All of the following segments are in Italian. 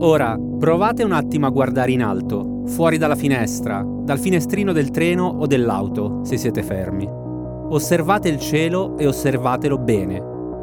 Ora, provate un attimo a guardare in alto, fuori dalla finestra, dal finestrino del treno o dell'auto, se siete fermi. Osservate il cielo e osservatelo bene.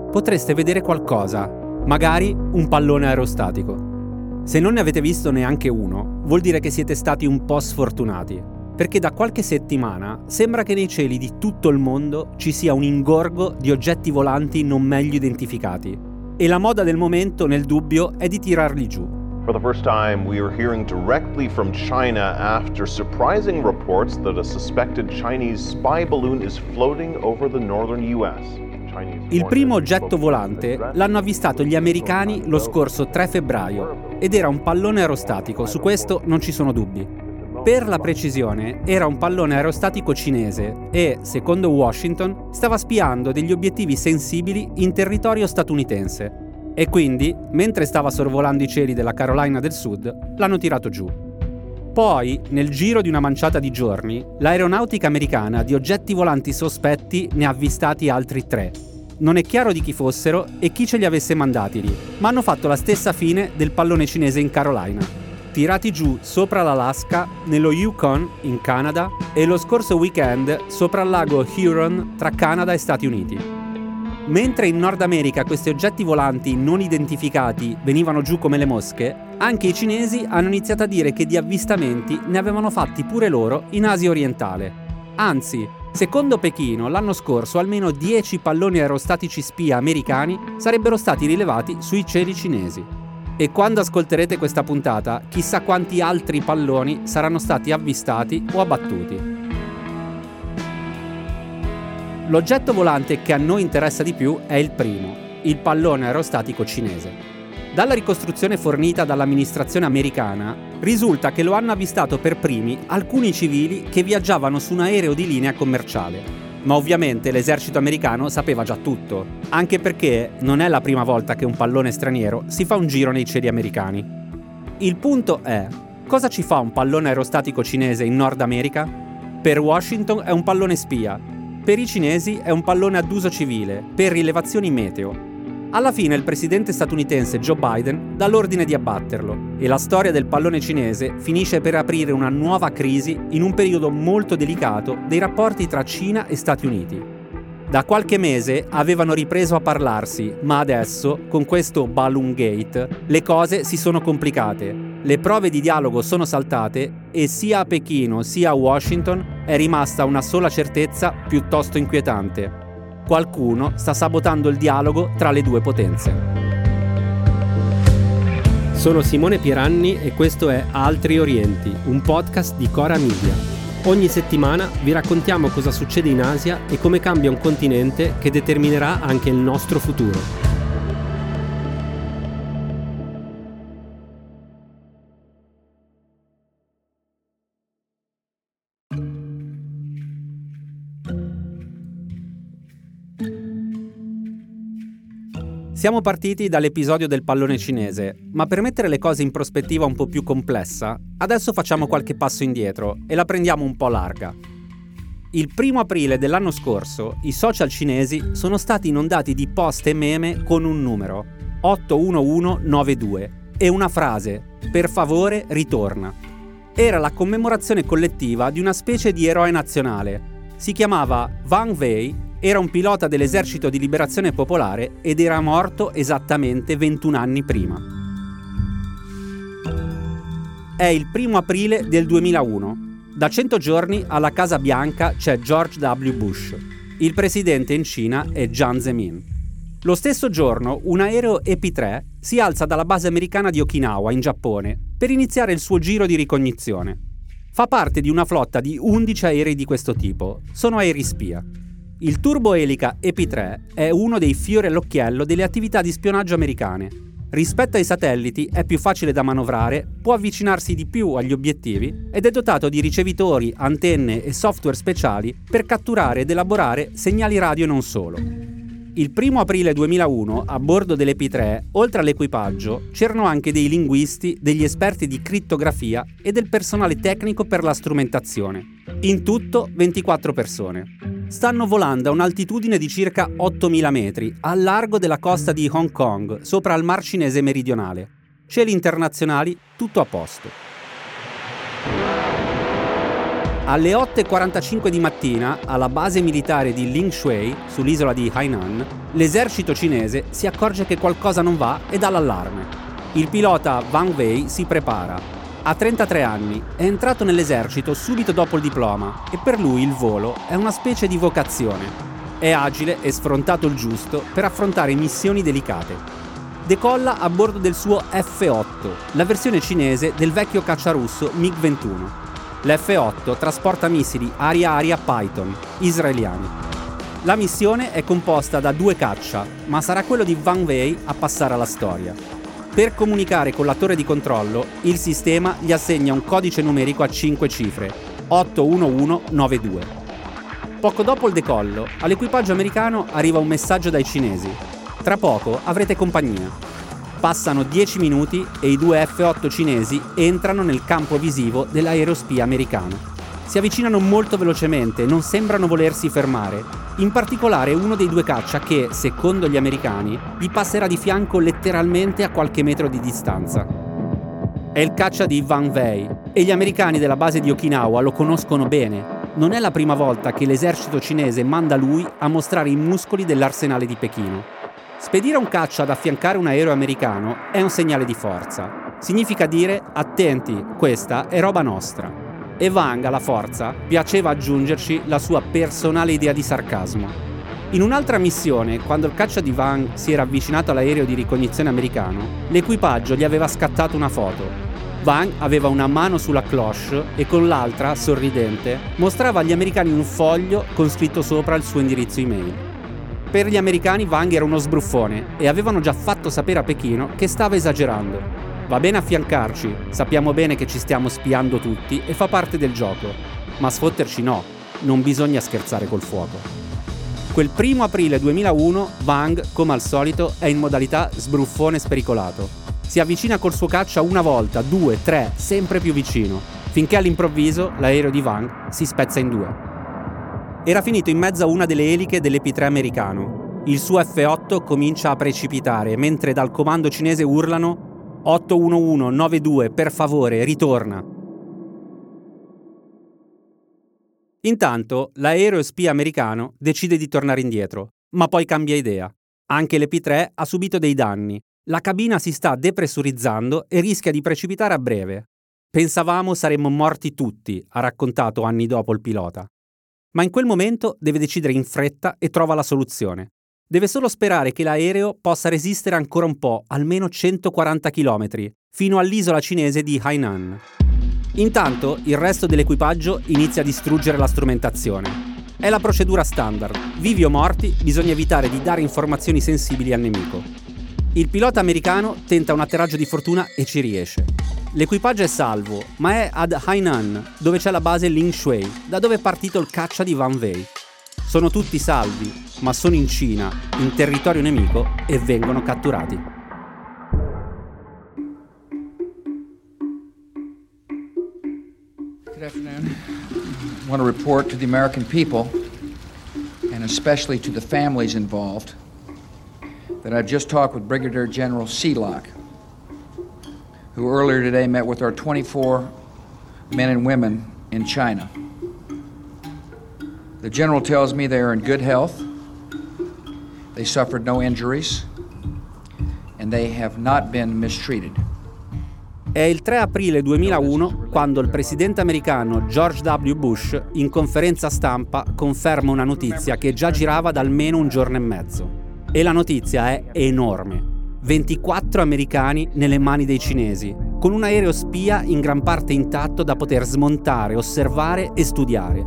Potreste vedere qualcosa, magari un pallone aerostatico. Se non ne avete visto neanche uno, vuol dire che siete stati un po' sfortunati, perché da qualche settimana sembra che nei cieli di tutto il mondo ci sia un ingorgo di oggetti volanti non meglio identificati. E la moda del momento, nel dubbio, è di tirarli giù. For the first time, we are hearing directly from China after surprising reports that a suspected Chinese spy balloon is floating over the northern US. Il primo oggetto volante l'hanno avvistato gli americani lo scorso 3 febbraio ed era un pallone aerostatico, su questo non ci sono dubbi. Per la precisione, era un pallone aerostatico cinese e, secondo Washington, stava spiando degli obiettivi sensibili in territorio statunitense. E quindi, mentre stava sorvolando i cieli della Carolina del Sud, l'hanno tirato giù. Poi, nel giro di una manciata di giorni, l'aeronautica americana di oggetti volanti sospetti ne ha avvistati altri tre. Non è chiaro di chi fossero e chi ce li avesse mandati lì, ma hanno fatto la stessa fine del pallone cinese in Carolina. Tirati giù sopra l'Alaska, nello Yukon, in Canada, e lo scorso weekend sopra il lago Huron tra Canada e Stati Uniti. Mentre in Nord America questi oggetti volanti non identificati venivano giù come le mosche, anche i cinesi hanno iniziato a dire che di avvistamenti ne avevano fatti pure loro in Asia orientale. Anzi, secondo Pechino, l'anno scorso almeno 10 palloni aerostatici spia americani sarebbero stati rilevati sui cieli cinesi. E quando ascolterete questa puntata, chissà quanti altri palloni saranno stati avvistati o abbattuti. L'oggetto volante che a noi interessa di più è il primo, il pallone aerostatico cinese. Dalla ricostruzione fornita dall'amministrazione americana risulta che lo hanno avvistato per primi alcuni civili che viaggiavano su un aereo di linea commerciale. Ma ovviamente l'esercito americano sapeva già tutto, anche perché non è la prima volta che un pallone straniero si fa un giro nei cieli americani. Il punto è, cosa ci fa un pallone aerostatico cinese in Nord America? Per Washington è un pallone spia, per i cinesi è un pallone ad uso civile, per rilevazioni meteo. Alla fine il presidente statunitense Joe Biden dà l'ordine di abbatterlo e la storia del pallone cinese finisce per aprire una nuova crisi in un periodo molto delicato dei rapporti tra Cina e Stati Uniti. Da qualche mese avevano ripreso a parlarsi, ma adesso, con questo Balloon Gate, le cose si sono complicate le prove di dialogo sono saltate e sia a Pechino sia a Washington è rimasta una sola certezza piuttosto inquietante. Qualcuno sta sabotando il dialogo tra le due potenze. Sono Simone Pieranni e questo è Altri Orienti, un podcast di Cora Media. Ogni settimana vi raccontiamo cosa succede in Asia e come cambia un continente che determinerà anche il nostro futuro. Siamo partiti dall'episodio del pallone cinese, ma per mettere le cose in prospettiva un po' più complessa, adesso facciamo qualche passo indietro e la prendiamo un po' larga. Il primo aprile dell'anno scorso i social cinesi sono stati inondati di post e meme con un numero, 81192, e una frase, per favore ritorna. Era la commemorazione collettiva di una specie di eroe nazionale. Si chiamava Wang Wei era un pilota dell'esercito di liberazione popolare ed era morto esattamente 21 anni prima. È il primo aprile del 2001. Da 100 giorni alla Casa Bianca c'è George W. Bush. Il presidente in Cina è Jiang Zemin. Lo stesso giorno un aereo EP-3 si alza dalla base americana di Okinawa, in Giappone, per iniziare il suo giro di ricognizione. Fa parte di una flotta di 11 aerei di questo tipo. Sono aerei spia. Il turboelica EP-3 è uno dei fiori all'occhiello delle attività di spionaggio americane. Rispetto ai satelliti è più facile da manovrare, può avvicinarsi di più agli obiettivi ed è dotato di ricevitori, antenne e software speciali per catturare ed elaborare segnali radio non solo. Il 1 aprile 2001, a bordo dell'EP3, oltre all'equipaggio, c'erano anche dei linguisti, degli esperti di crittografia e del personale tecnico per la strumentazione. In tutto 24 persone stanno volando a un'altitudine di circa 8.000 metri, al largo della costa di Hong Kong, sopra il Mar Cinese meridionale. Cieli internazionali, tutto a posto. Alle 8.45 di mattina, alla base militare di Lingshui, sull'isola di Hainan, l'esercito cinese si accorge che qualcosa non va e dà l'allarme. Il pilota Wang Wei si prepara. Ha 33 anni, è entrato nell'esercito subito dopo il diploma e per lui il volo è una specie di vocazione. È agile e sfrontato il giusto per affrontare missioni delicate decolla a bordo del suo F-8, la versione cinese del vecchio cacciarusso MiG-21. L'F-8 trasporta missili aria-aria Python, israeliani. La missione è composta da due caccia, ma sarà quello di Van Wei a passare alla storia. Per comunicare con la torre di controllo, il sistema gli assegna un codice numerico a 5 cifre, 81192. Poco dopo il decollo, all'equipaggio americano arriva un messaggio dai cinesi, tra poco avrete compagnia. Passano 10 minuti e i due F-8 cinesi entrano nel campo visivo dell'aerospia americano. Si avvicinano molto velocemente e non sembrano volersi fermare, in particolare uno dei due caccia che, secondo gli americani, gli passerà di fianco letteralmente a qualche metro di distanza. È il caccia di Van Wei e gli americani della base di Okinawa lo conoscono bene. Non è la prima volta che l'esercito cinese manda lui a mostrare i muscoli dell'arsenale di Pechino. Spedire un caccia ad affiancare un aereo americano è un segnale di forza. Significa dire attenti, questa è roba nostra. E Wang alla forza piaceva aggiungerci la sua personale idea di sarcasmo. In un'altra missione, quando il caccia di Wang si era avvicinato all'aereo di ricognizione americano, l'equipaggio gli aveva scattato una foto. Wang aveva una mano sulla cloche e con l'altra, sorridente, mostrava agli americani un foglio con scritto sopra il suo indirizzo email. Per gli americani Wang era uno sbruffone e avevano già fatto sapere a Pechino che stava esagerando. Va bene affiancarci, sappiamo bene che ci stiamo spiando tutti e fa parte del gioco, ma sfotterci no, non bisogna scherzare col fuoco. Quel primo aprile 2001 Wang, come al solito, è in modalità sbruffone spericolato. Si avvicina col suo caccia una volta, due, tre, sempre più vicino, finché all'improvviso l'aereo di Wang si spezza in due era finito in mezzo a una delle eliche dell'Ep-3 americano. Il suo F-8 comincia a precipitare mentre dal comando cinese urlano 81192 per favore, ritorna. Intanto l'aereo spia americano decide di tornare indietro, ma poi cambia idea. Anche l'Ep-3 ha subito dei danni. La cabina si sta depressurizzando e rischia di precipitare a breve. Pensavamo saremmo morti tutti, ha raccontato anni dopo il pilota ma in quel momento deve decidere in fretta e trova la soluzione. Deve solo sperare che l'aereo possa resistere ancora un po', almeno 140 km, fino all'isola cinese di Hainan. Intanto il resto dell'equipaggio inizia a distruggere la strumentazione. È la procedura standard. Vivi o morti, bisogna evitare di dare informazioni sensibili al nemico. Il pilota americano tenta un atterraggio di fortuna e ci riesce. L'equipaggio è salvo, ma è ad Hainan, dove c'è la base Ling Shui, da dove è partito il caccia di Van Wei. Sono tutti salvi, ma sono in Cina, in territorio nemico, e vengono catturati. Good afternoon. I want to report to the American people, and especially to the families involved, that I've just talked with Brigadier General Sealock, who earlier today met with our 24 men and women in China. The general tells me they are in good health, they suffered no injuries, and they have not been mistreated. È il 3 aprile 2001 quando il presidente americano George W. Bush in conferenza stampa conferma una notizia che già girava da almeno un giorno e mezzo. E la notizia è enorme. 24 americani nelle mani dei cinesi, con un aereo spia in gran parte intatto da poter smontare, osservare e studiare.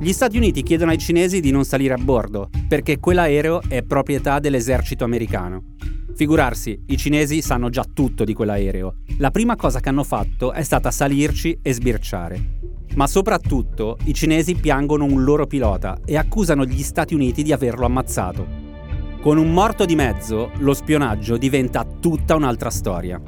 Gli Stati Uniti chiedono ai cinesi di non salire a bordo, perché quell'aereo è proprietà dell'esercito americano. Figurarsi, i cinesi sanno già tutto di quell'aereo. La prima cosa che hanno fatto è stata salirci e sbirciare. Ma soprattutto i cinesi piangono un loro pilota e accusano gli Stati Uniti di averlo ammazzato. Con un morto di mezzo, lo spionaggio diventa tutta un'altra storia.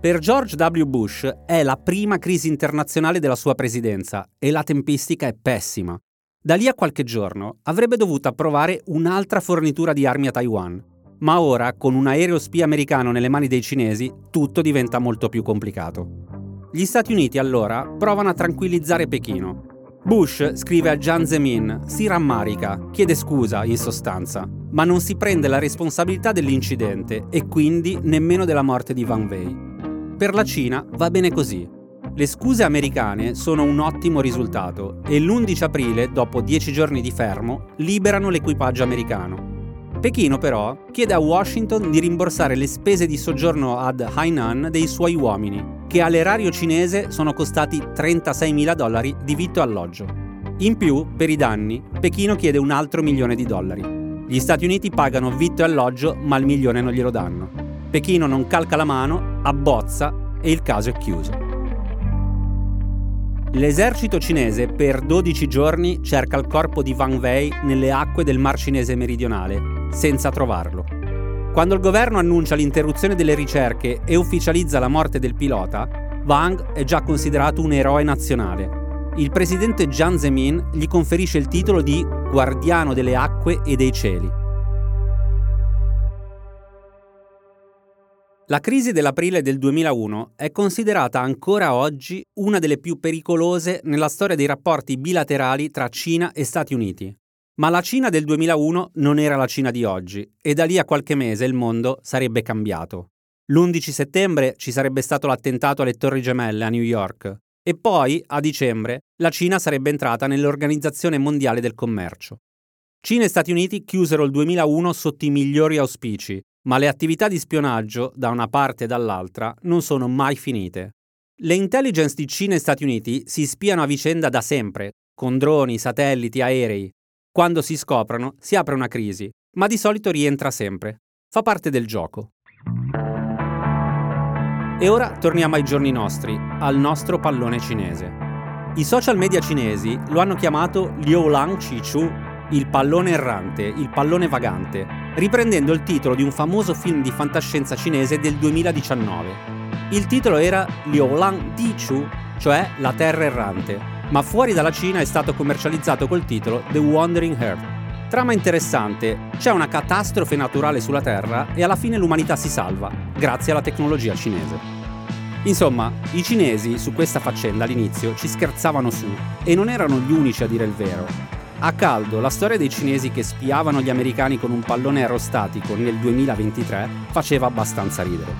Per George W. Bush è la prima crisi internazionale della sua presidenza e la tempistica è pessima. Da lì a qualche giorno avrebbe dovuto approvare un'altra fornitura di armi a Taiwan. Ma ora, con un aereo spia americano nelle mani dei cinesi, tutto diventa molto più complicato. Gli Stati Uniti allora provano a tranquillizzare Pechino. Bush scrive a Jiang Zemin, si rammarica, chiede scusa in sostanza, ma non si prende la responsabilità dell'incidente e quindi nemmeno della morte di Van Wei. Per la Cina va bene così. Le scuse americane sono un ottimo risultato e l'11 aprile, dopo dieci giorni di fermo, liberano l'equipaggio americano. Pechino però chiede a Washington di rimborsare le spese di soggiorno ad Hainan dei suoi uomini, che all'erario cinese sono costati 36.000 dollari di vitto e alloggio. In più, per i danni, Pechino chiede un altro milione di dollari. Gli Stati Uniti pagano vitto e alloggio, ma il milione non glielo danno. Pechino non calca la mano, abbozza e il caso è chiuso. L'esercito cinese per 12 giorni cerca il corpo di Wang Wei nelle acque del Mar Cinese meridionale senza trovarlo. Quando il governo annuncia l'interruzione delle ricerche e ufficializza la morte del pilota, Wang è già considerato un eroe nazionale. Il presidente Jiang Zemin gli conferisce il titolo di guardiano delle acque e dei cieli. La crisi dell'aprile del 2001 è considerata ancora oggi una delle più pericolose nella storia dei rapporti bilaterali tra Cina e Stati Uniti. Ma la Cina del 2001 non era la Cina di oggi e da lì a qualche mese il mondo sarebbe cambiato. L'11 settembre ci sarebbe stato l'attentato alle Torri Gemelle a New York e poi, a dicembre, la Cina sarebbe entrata nell'Organizzazione Mondiale del Commercio. Cina e Stati Uniti chiusero il 2001 sotto i migliori auspici, ma le attività di spionaggio, da una parte e dall'altra, non sono mai finite. Le intelligence di Cina e Stati Uniti si spiano a vicenda da sempre, con droni, satelliti, aerei, quando si scoprono, si apre una crisi, ma di solito rientra sempre. Fa parte del gioco. E ora torniamo ai giorni nostri, al nostro pallone cinese. I social media cinesi lo hanno chiamato Liu Lang Chi-chu, il pallone errante, il pallone vagante, riprendendo il titolo di un famoso film di fantascienza cinese del 2019. Il titolo era Liu Lang Di-chu, cioè La Terra Errante, ma fuori dalla Cina è stato commercializzato col titolo The Wandering Earth. Trama interessante, c'è una catastrofe naturale sulla Terra e alla fine l'umanità si salva, grazie alla tecnologia cinese. Insomma, i cinesi su questa faccenda all'inizio ci scherzavano su e non erano gli unici a dire il vero. A caldo, la storia dei cinesi che spiavano gli americani con un pallone aerostatico nel 2023 faceva abbastanza ridere.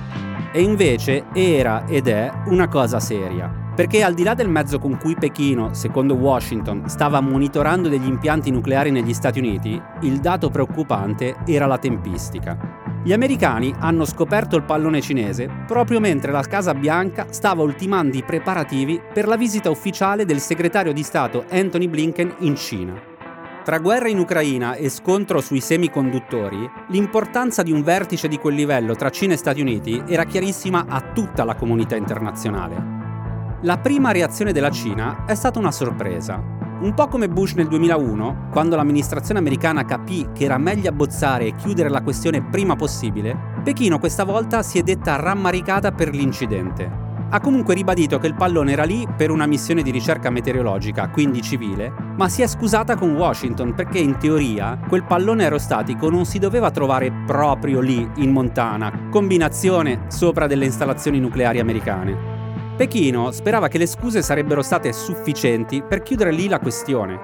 E invece era ed è una cosa seria. Perché al di là del mezzo con cui Pechino, secondo Washington, stava monitorando degli impianti nucleari negli Stati Uniti, il dato preoccupante era la tempistica. Gli americani hanno scoperto il pallone cinese proprio mentre la Casa Bianca stava ultimando i preparativi per la visita ufficiale del segretario di Stato Anthony Blinken in Cina. Tra guerra in Ucraina e scontro sui semiconduttori, l'importanza di un vertice di quel livello tra Cina e Stati Uniti era chiarissima a tutta la comunità internazionale. La prima reazione della Cina è stata una sorpresa. Un po' come Bush nel 2001, quando l'amministrazione americana capì che era meglio abbozzare e chiudere la questione prima possibile, Pechino questa volta si è detta rammaricata per l'incidente. Ha comunque ribadito che il pallone era lì per una missione di ricerca meteorologica, quindi civile, ma si è scusata con Washington perché in teoria quel pallone aerostatico non si doveva trovare proprio lì, in Montana, combinazione sopra delle installazioni nucleari americane. Pechino sperava che le scuse sarebbero state sufficienti per chiudere lì la questione.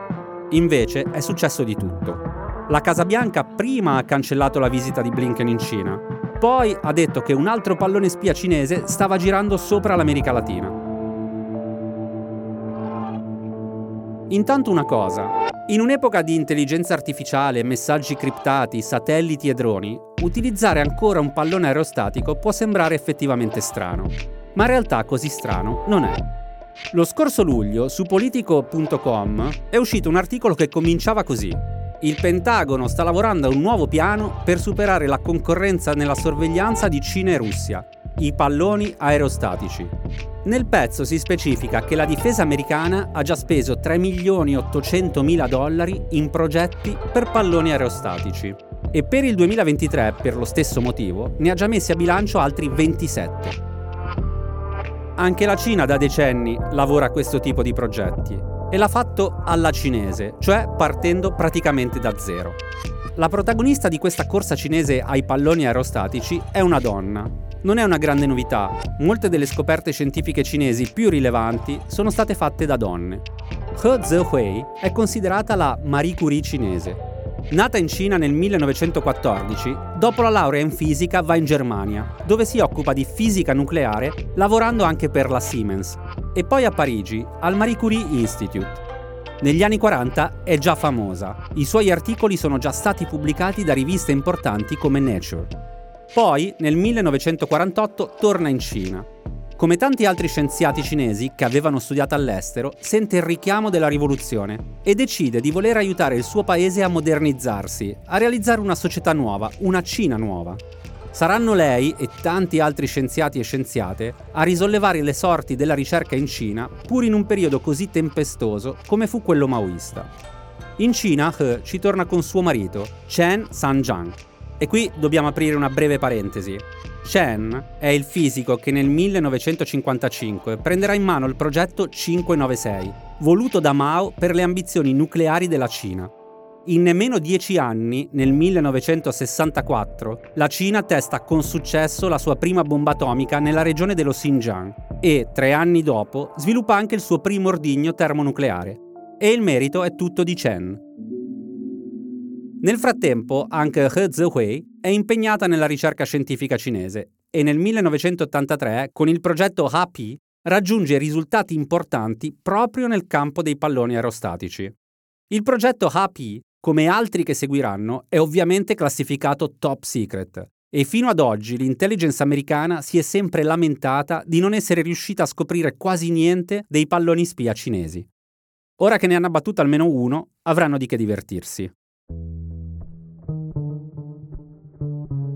Invece è successo di tutto. La Casa Bianca prima ha cancellato la visita di Blinken in Cina, poi ha detto che un altro pallone spia cinese stava girando sopra l'America Latina. Intanto una cosa, in un'epoca di intelligenza artificiale, messaggi criptati, satelliti e droni, utilizzare ancora un pallone aerostatico può sembrare effettivamente strano ma in realtà così strano non è. Lo scorso luglio su politico.com è uscito un articolo che cominciava così. Il Pentagono sta lavorando a un nuovo piano per superare la concorrenza nella sorveglianza di Cina e Russia, i palloni aerostatici. Nel pezzo si specifica che la difesa americana ha già speso 3 milioni 800 mila dollari in progetti per palloni aerostatici e per il 2023, per lo stesso motivo, ne ha già messi a bilancio altri 27. Anche la Cina da decenni lavora a questo tipo di progetti e l'ha fatto alla cinese, cioè partendo praticamente da zero. La protagonista di questa corsa cinese ai palloni aerostatici è una donna. Non è una grande novità, molte delle scoperte scientifiche cinesi più rilevanti sono state fatte da donne. He Zihui è considerata la Marie Curie cinese. Nata in Cina nel 1914, dopo la laurea in fisica va in Germania, dove si occupa di fisica nucleare lavorando anche per la Siemens, e poi a Parigi, al Marie Curie Institute. Negli anni 40 è già famosa, i suoi articoli sono già stati pubblicati da riviste importanti come Nature. Poi, nel 1948, torna in Cina. Come tanti altri scienziati cinesi che avevano studiato all'estero, sente il richiamo della rivoluzione e decide di voler aiutare il suo paese a modernizzarsi, a realizzare una società nuova, una Cina nuova. Saranno lei e tanti altri scienziati e scienziate a risollevare le sorti della ricerca in Cina, pur in un periodo così tempestoso come fu quello maoista. In Cina He ci torna con suo marito, Chen Sanjiang. E qui dobbiamo aprire una breve parentesi. Chen è il fisico che nel 1955 prenderà in mano il progetto 596, voluto da Mao per le ambizioni nucleari della Cina. In nemmeno dieci anni, nel 1964, la Cina testa con successo la sua prima bomba atomica nella regione dello Xinjiang e, tre anni dopo, sviluppa anche il suo primo ordigno termonucleare. E il merito è tutto di Chen. Nel frattempo, anche He Zihui è impegnata nella ricerca scientifica cinese e nel 1983, con il progetto HAPI, raggiunge risultati importanti proprio nel campo dei palloni aerostatici. Il progetto HAPI come altri che seguiranno, è ovviamente classificato top secret. E fino ad oggi l'intelligence americana si è sempre lamentata di non essere riuscita a scoprire quasi niente dei palloni spia cinesi. Ora che ne hanno abbattuto almeno uno, avranno di che divertirsi.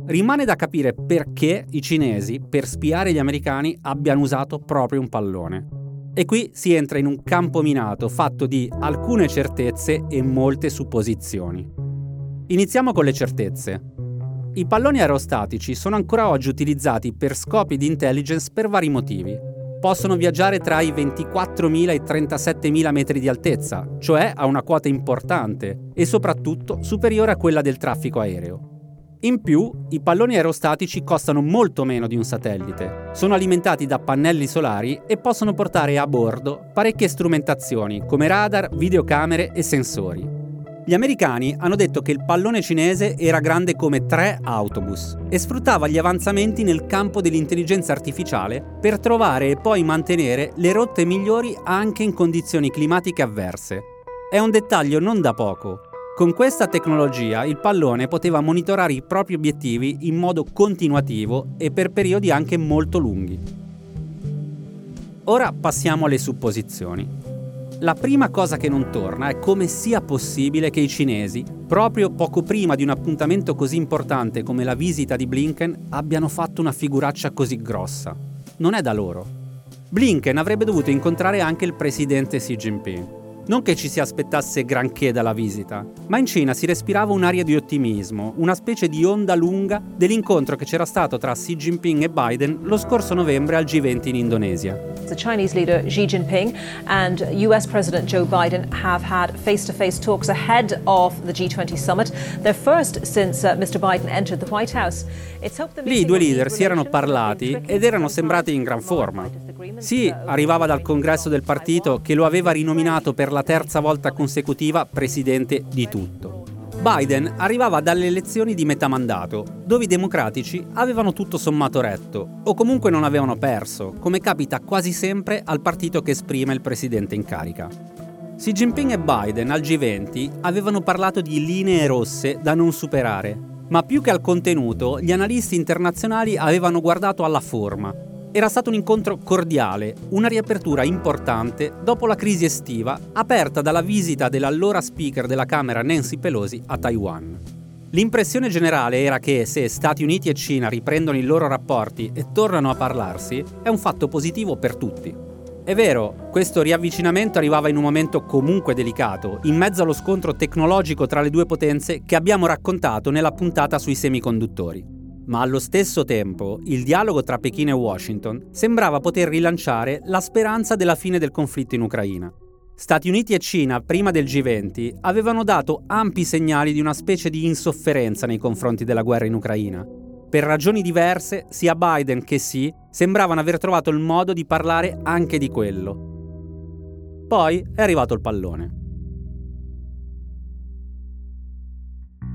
Rimane da capire perché i cinesi, per spiare gli americani, abbiano usato proprio un pallone. E qui si entra in un campo minato fatto di alcune certezze e molte supposizioni. Iniziamo con le certezze. I palloni aerostatici sono ancora oggi utilizzati per scopi di intelligence per vari motivi. Possono viaggiare tra i 24.000 e i 37.000 metri di altezza, cioè a una quota importante e soprattutto superiore a quella del traffico aereo. In più, i palloni aerostatici costano molto meno di un satellite, sono alimentati da pannelli solari e possono portare a bordo parecchie strumentazioni come radar, videocamere e sensori. Gli americani hanno detto che il pallone cinese era grande come tre autobus e sfruttava gli avanzamenti nel campo dell'intelligenza artificiale per trovare e poi mantenere le rotte migliori anche in condizioni climatiche avverse. È un dettaglio non da poco, con questa tecnologia il pallone poteva monitorare i propri obiettivi in modo continuativo e per periodi anche molto lunghi. Ora passiamo alle supposizioni. La prima cosa che non torna è come sia possibile che i cinesi, proprio poco prima di un appuntamento così importante come la visita di Blinken, abbiano fatto una figuraccia così grossa. Non è da loro. Blinken avrebbe dovuto incontrare anche il presidente Xi Jinping non che ci si aspettasse granché dalla visita, ma in Cina si respirava un'aria di ottimismo, una specie di onda lunga dell'incontro che c'era stato tra Xi Jinping e Biden lo scorso novembre al G20 in Indonesia. The Chinese leader Xi Jinping and US President Joe Biden have had face-to-face talks ahead of the G20 summit, their first since uh, Mr. Biden entered the White House. Lì i due leader si erano parlati ed erano sembrati in gran forma. Sì, arrivava dal congresso del partito che lo aveva rinominato per la terza volta consecutiva presidente di tutto. Biden arrivava dalle elezioni di metà mandato, dove i democratici avevano tutto sommato retto, o comunque non avevano perso, come capita quasi sempre al partito che esprime il presidente in carica. Xi Jinping e Biden al G20 avevano parlato di linee rosse da non superare, ma più che al contenuto, gli analisti internazionali avevano guardato alla forma, era stato un incontro cordiale, una riapertura importante dopo la crisi estiva aperta dalla visita dell'allora speaker della Camera Nancy Pelosi a Taiwan. L'impressione generale era che se Stati Uniti e Cina riprendono i loro rapporti e tornano a parlarsi, è un fatto positivo per tutti. È vero, questo riavvicinamento arrivava in un momento comunque delicato, in mezzo allo scontro tecnologico tra le due potenze che abbiamo raccontato nella puntata sui semiconduttori ma allo stesso tempo il dialogo tra Pechino e Washington sembrava poter rilanciare la speranza della fine del conflitto in Ucraina. Stati Uniti e Cina, prima del G20, avevano dato ampi segnali di una specie di insofferenza nei confronti della guerra in Ucraina. Per ragioni diverse, sia Biden che Xi sembravano aver trovato il modo di parlare anche di quello. Poi è arrivato il pallone.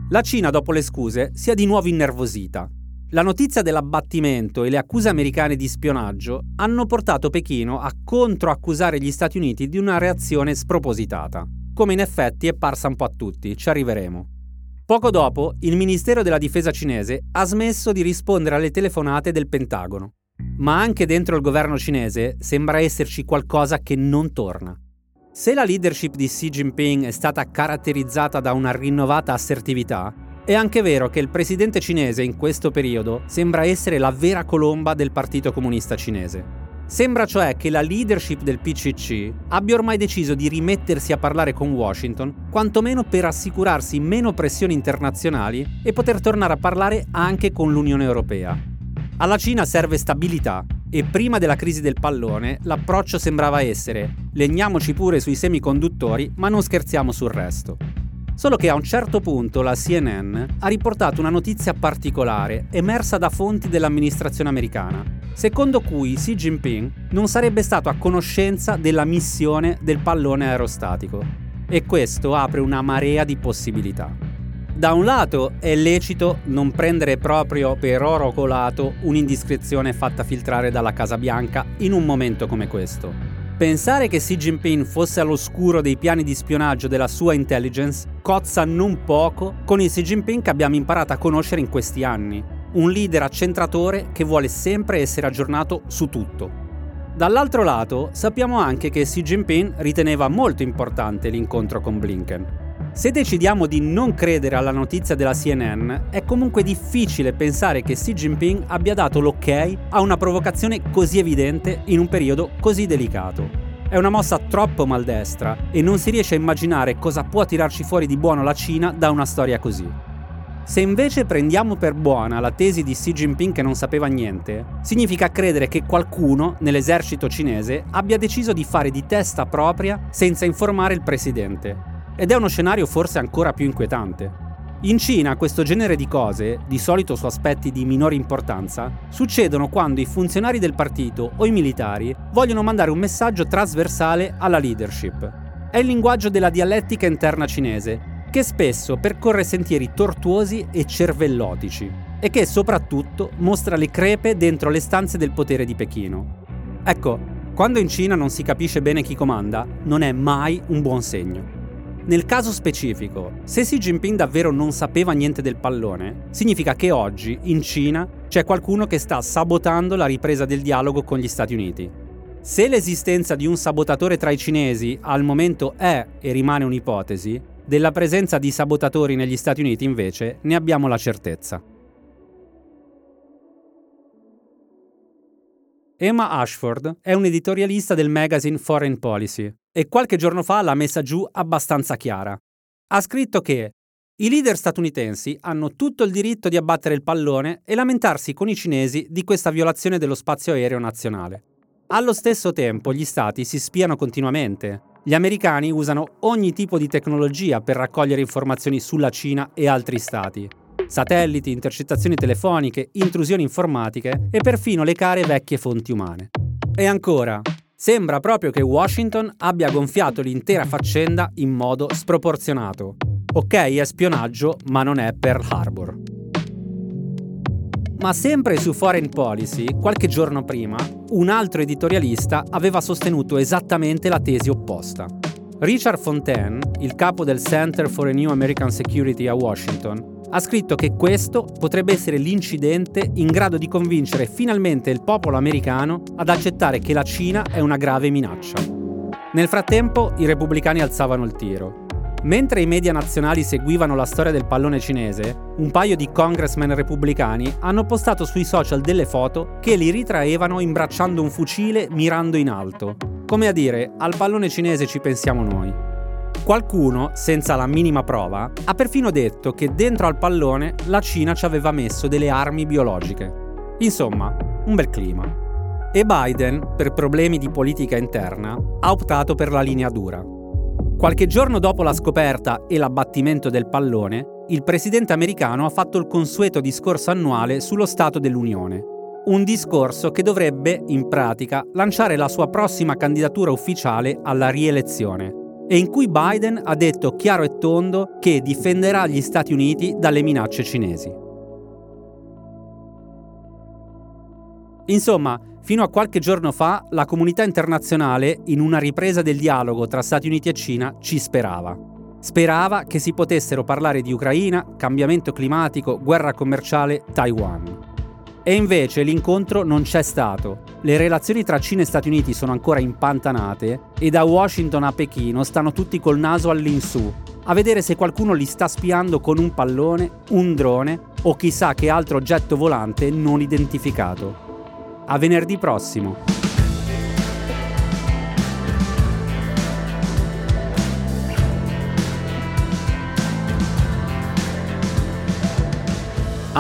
La Cina, dopo le scuse, si è di nuovo innervosita. La notizia dell'abbattimento e le accuse americane di spionaggio hanno portato Pechino a controaccusare gli Stati Uniti di una reazione spropositata, come in effetti è parsa un po' a tutti, ci arriveremo. Poco dopo, il Ministero della Difesa cinese ha smesso di rispondere alle telefonate del Pentagono. Ma anche dentro il governo cinese sembra esserci qualcosa che non torna. Se la leadership di Xi Jinping è stata caratterizzata da una rinnovata assertività, è anche vero che il presidente cinese in questo periodo sembra essere la vera colomba del Partito Comunista Cinese. Sembra cioè che la leadership del PCC abbia ormai deciso di rimettersi a parlare con Washington, quantomeno per assicurarsi meno pressioni internazionali e poter tornare a parlare anche con l'Unione Europea. Alla Cina serve stabilità e prima della crisi del pallone l'approccio sembrava essere legniamoci pure sui semiconduttori ma non scherziamo sul resto. Solo che a un certo punto la CNN ha riportato una notizia particolare emersa da fonti dell'amministrazione americana, secondo cui Xi Jinping non sarebbe stato a conoscenza della missione del pallone aerostatico. E questo apre una marea di possibilità. Da un lato è lecito non prendere proprio per oro colato un'indiscrezione fatta filtrare dalla Casa Bianca in un momento come questo. Pensare che Xi Jinping fosse all'oscuro dei piani di spionaggio della sua intelligence cozza non poco con il Xi Jinping che abbiamo imparato a conoscere in questi anni, un leader accentratore che vuole sempre essere aggiornato su tutto. Dall'altro lato, sappiamo anche che Xi Jinping riteneva molto importante l'incontro con Blinken. Se decidiamo di non credere alla notizia della CNN, è comunque difficile pensare che Xi Jinping abbia dato l'ok a una provocazione così evidente in un periodo così delicato. È una mossa troppo maldestra e non si riesce a immaginare cosa può tirarci fuori di buono la Cina da una storia così. Se invece prendiamo per buona la tesi di Xi Jinping che non sapeva niente, significa credere che qualcuno nell'esercito cinese abbia deciso di fare di testa propria senza informare il presidente ed è uno scenario forse ancora più inquietante. In Cina questo genere di cose, di solito su aspetti di minore importanza, succedono quando i funzionari del partito o i militari vogliono mandare un messaggio trasversale alla leadership. È il linguaggio della dialettica interna cinese, che spesso percorre sentieri tortuosi e cervellotici, e che soprattutto mostra le crepe dentro le stanze del potere di Pechino. Ecco, quando in Cina non si capisce bene chi comanda, non è mai un buon segno. Nel caso specifico, se Xi Jinping davvero non sapeva niente del pallone, significa che oggi, in Cina, c'è qualcuno che sta sabotando la ripresa del dialogo con gli Stati Uniti. Se l'esistenza di un sabotatore tra i cinesi al momento è e rimane un'ipotesi, della presenza di sabotatori negli Stati Uniti invece ne abbiamo la certezza. Emma Ashford è un editorialista del magazine Foreign Policy e qualche giorno fa l'ha messa giù abbastanza chiara. Ha scritto che i leader statunitensi hanno tutto il diritto di abbattere il pallone e lamentarsi con i cinesi di questa violazione dello spazio aereo nazionale. Allo stesso tempo gli stati si spiano continuamente. Gli americani usano ogni tipo di tecnologia per raccogliere informazioni sulla Cina e altri stati satelliti, intercettazioni telefoniche, intrusioni informatiche e perfino le care vecchie fonti umane. E ancora, sembra proprio che Washington abbia gonfiato l'intera faccenda in modo sproporzionato. Ok, è spionaggio, ma non è Pearl Harbor. Ma sempre su Foreign Policy, qualche giorno prima, un altro editorialista aveva sostenuto esattamente la tesi opposta. Richard Fontaine, il capo del Center for a New American Security a Washington, ha scritto che questo potrebbe essere l'incidente in grado di convincere finalmente il popolo americano ad accettare che la Cina è una grave minaccia. Nel frattempo i repubblicani alzavano il tiro. Mentre i media nazionali seguivano la storia del pallone cinese, un paio di congressmen repubblicani hanno postato sui social delle foto che li ritraevano imbracciando un fucile mirando in alto, come a dire al pallone cinese ci pensiamo noi. Qualcuno, senza la minima prova, ha perfino detto che dentro al pallone la Cina ci aveva messo delle armi biologiche. Insomma, un bel clima. E Biden, per problemi di politica interna, ha optato per la linea dura. Qualche giorno dopo la scoperta e l'abbattimento del pallone, il presidente americano ha fatto il consueto discorso annuale sullo Stato dell'Unione, un discorso che dovrebbe, in pratica, lanciare la sua prossima candidatura ufficiale alla rielezione e in cui Biden ha detto chiaro e tondo che difenderà gli Stati Uniti dalle minacce cinesi. Insomma, fino a qualche giorno fa la comunità internazionale, in una ripresa del dialogo tra Stati Uniti e Cina, ci sperava. Sperava che si potessero parlare di Ucraina, cambiamento climatico, guerra commerciale, Taiwan. E invece l'incontro non c'è stato. Le relazioni tra Cina e Stati Uniti sono ancora impantanate e da Washington a Pechino stanno tutti col naso all'insù, a vedere se qualcuno li sta spiando con un pallone, un drone o chissà che altro oggetto volante non identificato. A venerdì prossimo.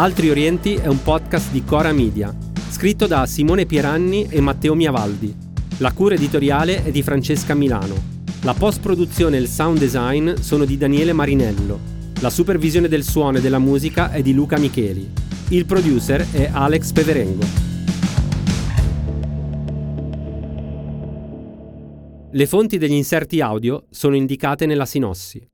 Altri Orienti è un podcast di Cora Media, scritto da Simone Pieranni e Matteo Miavaldi. La cura editoriale è di Francesca Milano. La post-produzione e il sound design sono di Daniele Marinello. La supervisione del suono e della musica è di Luca Micheli. Il producer è Alex Peverengo. Le fonti degli inserti audio sono indicate nella sinossi.